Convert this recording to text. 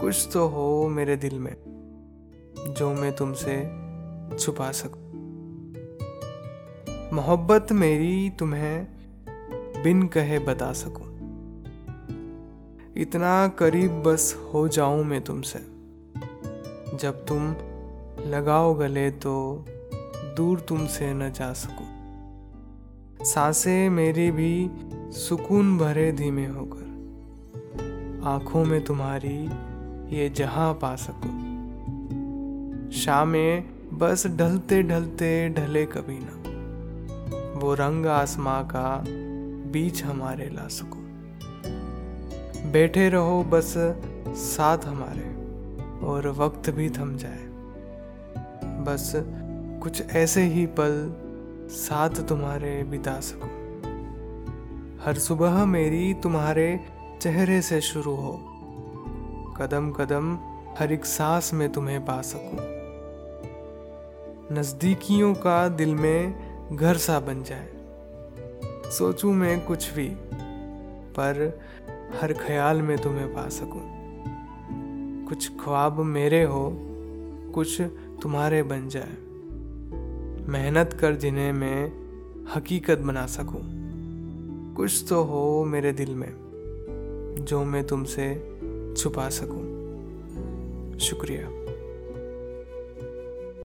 कुछ तो हो मेरे दिल में, जो मैं तुमसे छुपा सकूँ। मोहब्बत मेरी तुम्हें बिन कहे बता सकूँ। इतना करीब बस हो जाऊँ मैं तुमसे। जब तुम लगाओ गले तो दूर तुमसे न जा सकूँ। साँसें मेरी भी सुकून भरे धीमे होकर, आँखों में तुम्हारी ये जहाँ पा सकूँ। शामें बस ढलते ढलते ढले कभी ना वो रंग आसमां का बीच हमारे ला सको। बैठे रहो बस साथ हमारे, और वक्त भी थम जाए। बस कुछ ऐसे ही पल साथ तुम्हारे बिता सकूँ। हर सुबह मेरी तुम्हारे चेहरे से शुरू हो। कदम कदम हर एक सांस में तुम्हें पा सकूँ। नजदीकियों का दिल में घर सा बन जाए। सोचूं मैं कुछ भी, पर हर ख्याल में तुम्हें पा सकूँ। कुछ ख्वाब मेरे हो, कुछ तुम्हारे बन जाए। मेहनत कर जिन्हें मैं हकीकत बना सकूँ। कुछ तो हो मेरे दिल में, जो मैं तुमसे छुपा सकूँ। शुक्रिया।